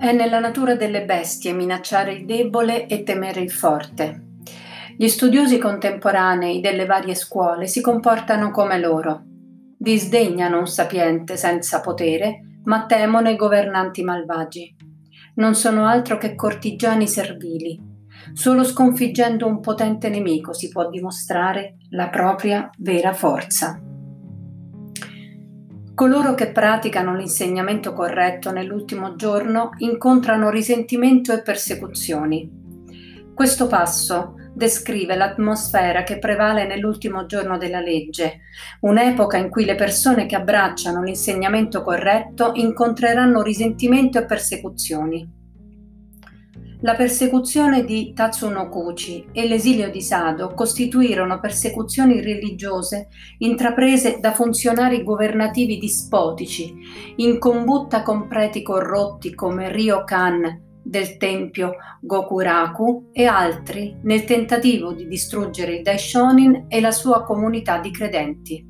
È nella natura delle bestie minacciare il debole e temere il forte. Gli studiosi contemporanei delle varie scuole si comportano come loro. Disdegnano un sapiente senza potere, ma temono i governanti malvagi. Non sono altro che cortigiani servili. Solo sconfiggendo un potente nemico si può dimostrare la propria vera forza. Coloro che praticano l'insegnamento corretto nell'ultimo giorno incontrano risentimento e persecuzioni. Questo passo descrive l'atmosfera che prevale nell'ultimo giorno della legge, un'epoca in cui le persone che abbracciano l'insegnamento corretto incontreranno risentimento e persecuzioni. La persecuzione di Tatsunokuchi e l'esilio di Sado costituirono persecuzioni religiose intraprese da funzionari governativi dispotici, in combutta con preti corrotti come Ryokan del tempio Gokuraku e altri nel tentativo di distruggere il Daishonin e la sua comunità di credenti.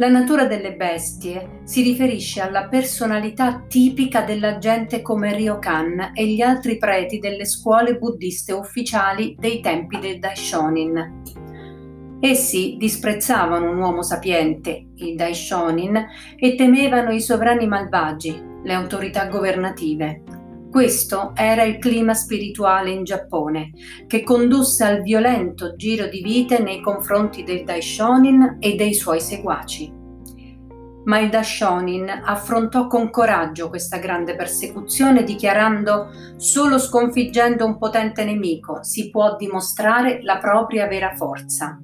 La natura delle bestie si riferisce alla personalità tipica della gente come Ryokan e gli altri preti delle scuole buddiste ufficiali dei tempi del Daishonin. Essi disprezzavano un uomo sapiente, il Daishonin, e temevano i sovrani malvagi, le autorità governative. Questo era il clima spirituale in Giappone, che condusse al violento giro di vite nei confronti del Daishonin e dei suoi seguaci. Ma il Daishonin affrontò con coraggio questa grande persecuzione dichiarando solo sconfiggendo un potente nemico si può dimostrare la propria vera forza.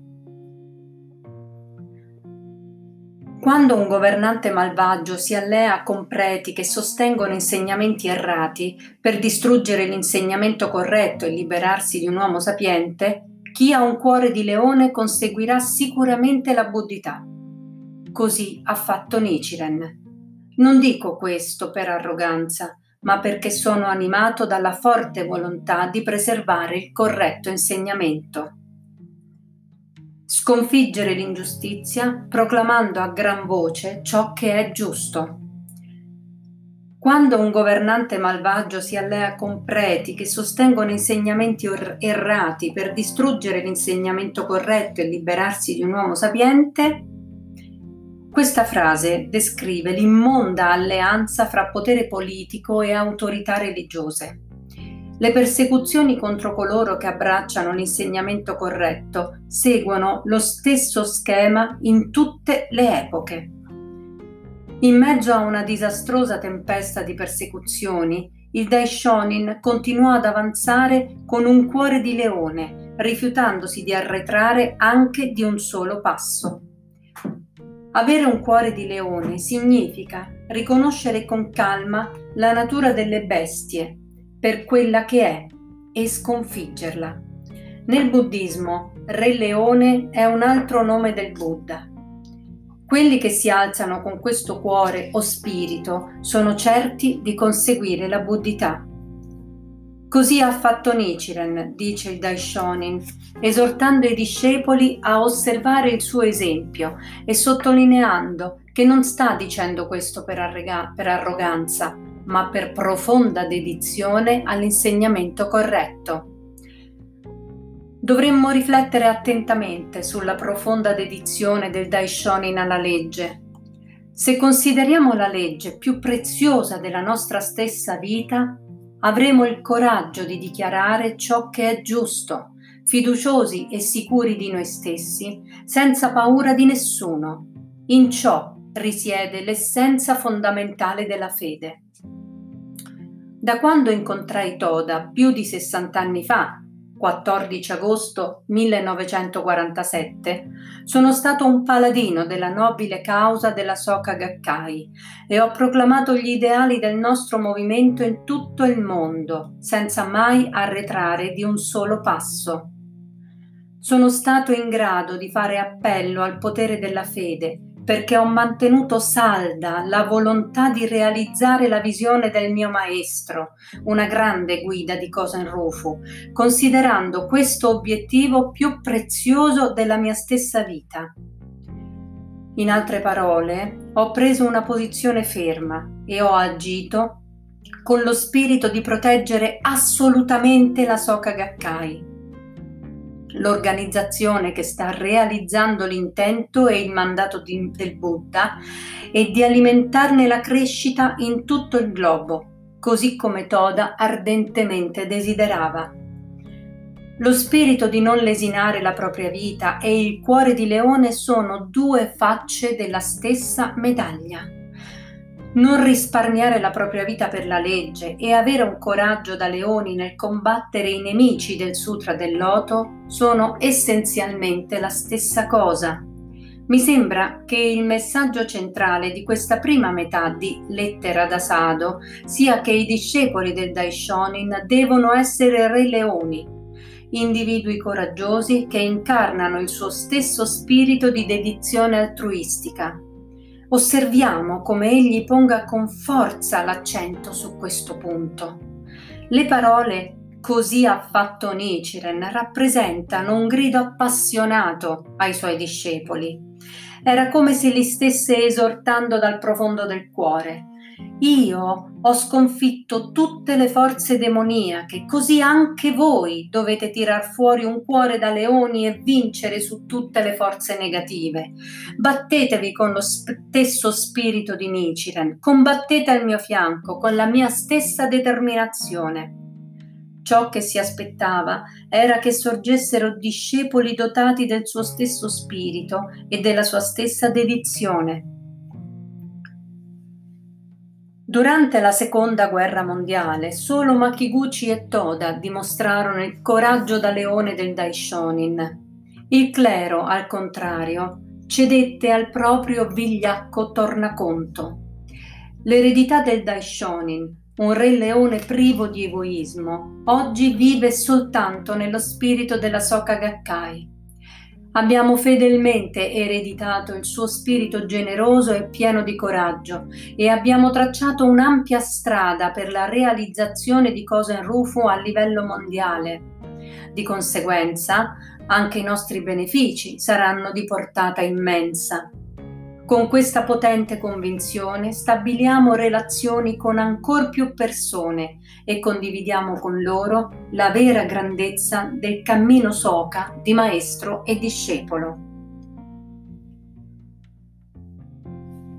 Quando un governante malvagio si allea con preti che sostengono insegnamenti errati per distruggere l'insegnamento corretto e liberarsi di un uomo sapiente, chi ha un cuore di leone conseguirà sicuramente la buddità. Così ha fatto Nichiren. Non dico questo per arroganza, ma perché sono animato dalla forte volontà di preservare il corretto insegnamento sconfiggere l'ingiustizia proclamando a gran voce ciò che è giusto. Quando un governante malvagio si allea con preti che sostengono insegnamenti er- errati per distruggere l'insegnamento corretto e liberarsi di un uomo sapiente, questa frase descrive l'immonda alleanza fra potere politico e autorità religiose. Le persecuzioni contro coloro che abbracciano l'insegnamento corretto seguono lo stesso schema in tutte le epoche. In mezzo a una disastrosa tempesta di persecuzioni, il Daishonin continuò ad avanzare con un cuore di leone, rifiutandosi di arretrare anche di un solo passo. Avere un cuore di leone significa riconoscere con calma la natura delle bestie per quella che è e sconfiggerla. Nel buddismo, Re Leone è un altro nome del Buddha. Quelli che si alzano con questo cuore o spirito sono certi di conseguire la buddità. Così ha fatto Nichiren, dice il Daishonin, esortando i discepoli a osservare il suo esempio e sottolineando che non sta dicendo questo per arroganza, ma per profonda dedizione all'insegnamento corretto. Dovremmo riflettere attentamente sulla profonda dedizione del Daishonin alla legge. Se consideriamo la legge più preziosa della nostra stessa vita, avremo il coraggio di dichiarare ciò che è giusto, fiduciosi e sicuri di noi stessi, senza paura di nessuno. In ciò risiede l'essenza fondamentale della fede. Da quando incontrai Toda più di 60 anni fa, 14 agosto 1947, sono stato un paladino della nobile causa della Soka Gakkai e ho proclamato gli ideali del nostro movimento in tutto il mondo, senza mai arretrare di un solo passo. Sono stato in grado di fare appello al potere della fede perché ho mantenuto salda la volontà di realizzare la visione del mio maestro, una grande guida di Kosen Rufu, considerando questo obiettivo più prezioso della mia stessa vita. In altre parole, ho preso una posizione ferma e ho agito con lo spirito di proteggere assolutamente la Soka Gakkai l'organizzazione che sta realizzando l'intento e il mandato di, del Buddha e di alimentarne la crescita in tutto il globo, così come Toda ardentemente desiderava. Lo spirito di non lesinare la propria vita e il cuore di leone sono due facce della stessa medaglia non risparmiare la propria vita per la legge e avere un coraggio da leoni nel combattere i nemici del Sutra del Loto sono essenzialmente la stessa cosa. Mi sembra che il messaggio centrale di questa prima metà di Lettera da Sado sia che i discepoli del Daishonin devono essere re leoni, individui coraggiosi che incarnano il suo stesso spirito di dedizione altruistica Osserviamo come egli ponga con forza l'accento su questo punto. Le parole così ha fatto Nichiren rappresentano un grido appassionato ai suoi discepoli. Era come se li stesse esortando dal profondo del cuore. Io ho sconfitto tutte le forze demoniache, così anche voi dovete tirar fuori un cuore da leoni e vincere su tutte le forze negative. Battetevi con lo stesso spirito di Nichiren, combattete al mio fianco con la mia stessa determinazione. Ciò che si aspettava era che sorgessero discepoli dotati del suo stesso spirito e della sua stessa dedizione Durante la seconda guerra mondiale solo Makiguchi e Toda dimostrarono il coraggio da leone del Daishonin. Il clero, al contrario, cedette al proprio vigliacco tornaconto. L'eredità del Daishonin, un re leone privo di egoismo, oggi vive soltanto nello spirito della Soka Gakkai Abbiamo fedelmente ereditato il suo spirito generoso e pieno di coraggio e abbiamo tracciato un'ampia strada per la realizzazione di Kosen Rufu a livello mondiale. Di conseguenza, anche i nostri benefici saranno di portata immensa. Con questa potente convinzione stabiliamo relazioni con ancor più persone e condividiamo con loro la vera grandezza del cammino soca di maestro e discepolo.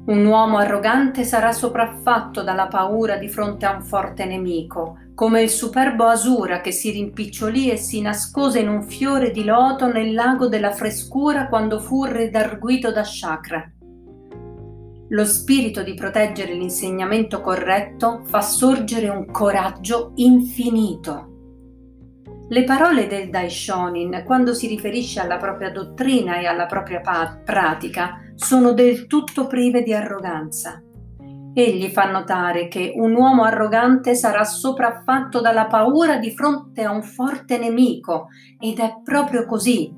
Un uomo arrogante sarà sopraffatto dalla paura di fronte a un forte nemico, come il superbo Asura che si rimpicciolì e si nascose in un fiore di loto nel lago della frescura quando fu redarguito da Chakra. Lo spirito di proteggere l'insegnamento corretto fa sorgere un coraggio infinito. Le parole del Daishonin, quando si riferisce alla propria dottrina e alla propria pratica, sono del tutto prive di arroganza. Egli fa notare che un uomo arrogante sarà sopraffatto dalla paura di fronte a un forte nemico ed è proprio così.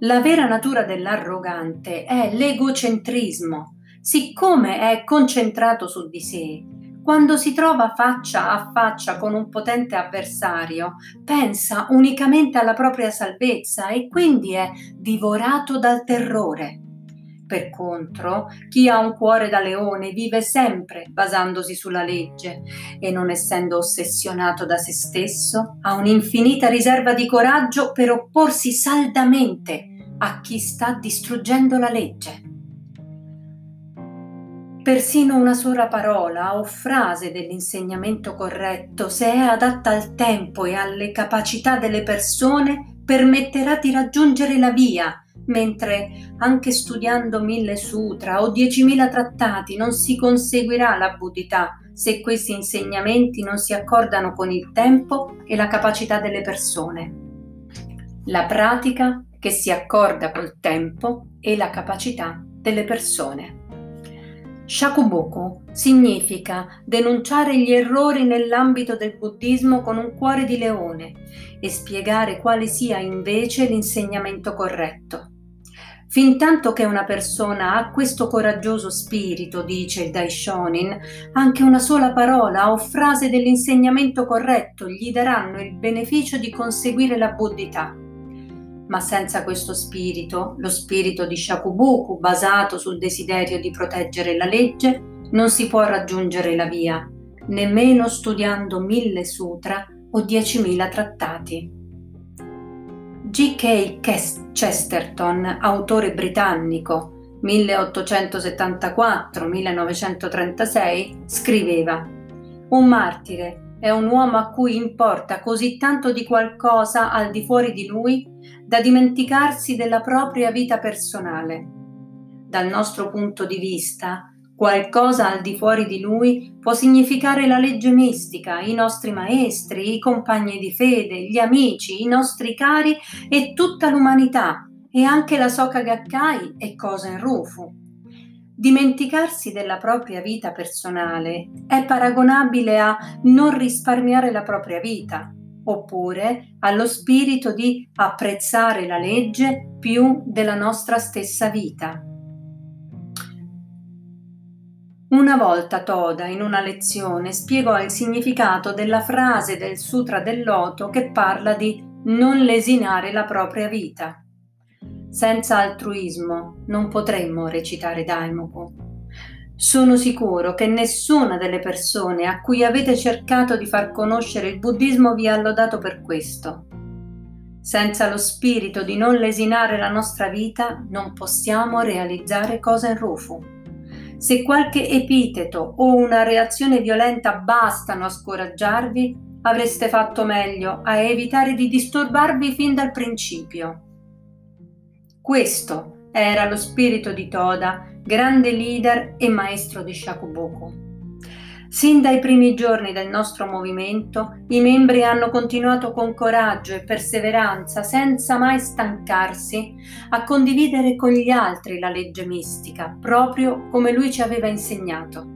La vera natura dell'arrogante è l'egocentrismo, siccome è concentrato su di sé, quando si trova faccia a faccia con un potente avversario, pensa unicamente alla propria salvezza e quindi è divorato dal terrore. Per contro, chi ha un cuore da leone vive sempre basandosi sulla legge e non essendo ossessionato da se stesso, ha un'infinita riserva di coraggio per opporsi saldamente a chi sta distruggendo la legge. Persino una sola parola o frase dell'insegnamento corretto, se è adatta al tempo e alle capacità delle persone, permetterà di raggiungere la via, mentre anche studiando mille sutra o diecimila trattati non si conseguirà la buddhità se questi insegnamenti non si accordano con il tempo e la capacità delle persone. La pratica che si accorda col tempo e la capacità delle persone. Shakuboku significa denunciare gli errori nell'ambito del buddismo con un cuore di leone e spiegare quale sia invece l'insegnamento corretto. Fintanto che una persona ha questo coraggioso spirito, dice il Daishonin, anche una sola parola o frase dell'insegnamento corretto gli daranno il beneficio di conseguire la buddhità ma senza questo spirito, lo spirito di Shakubuku basato sul desiderio di proteggere la legge, non si può raggiungere la via, nemmeno studiando mille sutra o diecimila trattati. G.K. Chesterton, autore britannico, 1874-1936, scriveva Un martire è un uomo a cui importa così tanto di qualcosa al di fuori di lui da dimenticarsi della propria vita personale. Dal nostro punto di vista, Qualcosa al di fuori di lui può significare la legge mistica, i nostri maestri, i compagni di fede, gli amici, i nostri cari e tutta l'umanità, e anche la Soka Gakkai e Kosen Rufu. Dimenticarsi della propria vita personale è paragonabile a non risparmiare la propria vita, oppure allo spirito di apprezzare la legge più della nostra stessa vita. Una volta Toda, in una lezione, spiegò il significato della frase del Sutra del Loto che parla di non lesinare la propria vita. Senza altruismo non potremmo recitare Daimoku. Sono sicuro che nessuna delle persone a cui avete cercato di far conoscere il buddismo vi ha lodato per questo. Senza lo spirito di non lesinare la nostra vita non possiamo realizzare cosa in Rufu. Se qualche epiteto o una reazione violenta bastano a scoraggiarvi, avreste fatto meglio a evitare di disturbarvi fin dal principio. Questo era lo spirito di Toda, grande leader e maestro di Shakuboku. Sin dai primi giorni del nostro movimento, i membri hanno continuato con coraggio e perseveranza, senza mai stancarsi, a condividere con gli altri la legge mistica, proprio come lui ci aveva insegnato.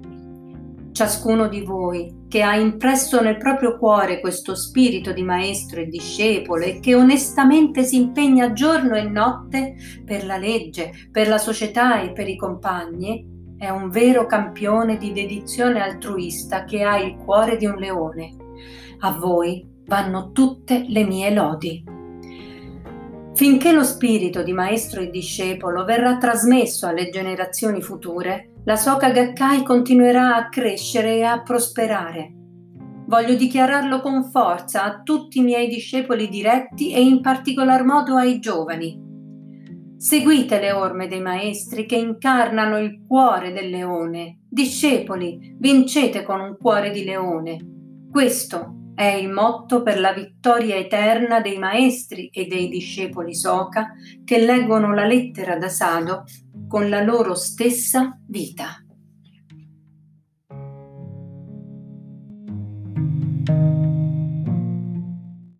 Ciascuno di voi che ha impresso nel proprio cuore questo spirito di maestro e discepolo e che onestamente si impegna giorno e notte per la legge, per la società e per i compagni, è un vero campione di dedizione altruista che ha il cuore di un leone. A voi vanno tutte le mie lodi. Finché lo spirito di maestro e discepolo verrà trasmesso alle generazioni future, la Soka Gakkai continuerà a crescere e a prosperare. Voglio dichiararlo con forza a tutti i miei discepoli diretti e in particolar modo ai giovani. Seguite le orme dei maestri che incarnano il cuore del leone. Discepoli, vincete con un cuore di leone. Questo è il motto per la vittoria eterna dei maestri e dei discepoli Soka che leggono la lettera da Sado con la loro stessa vita.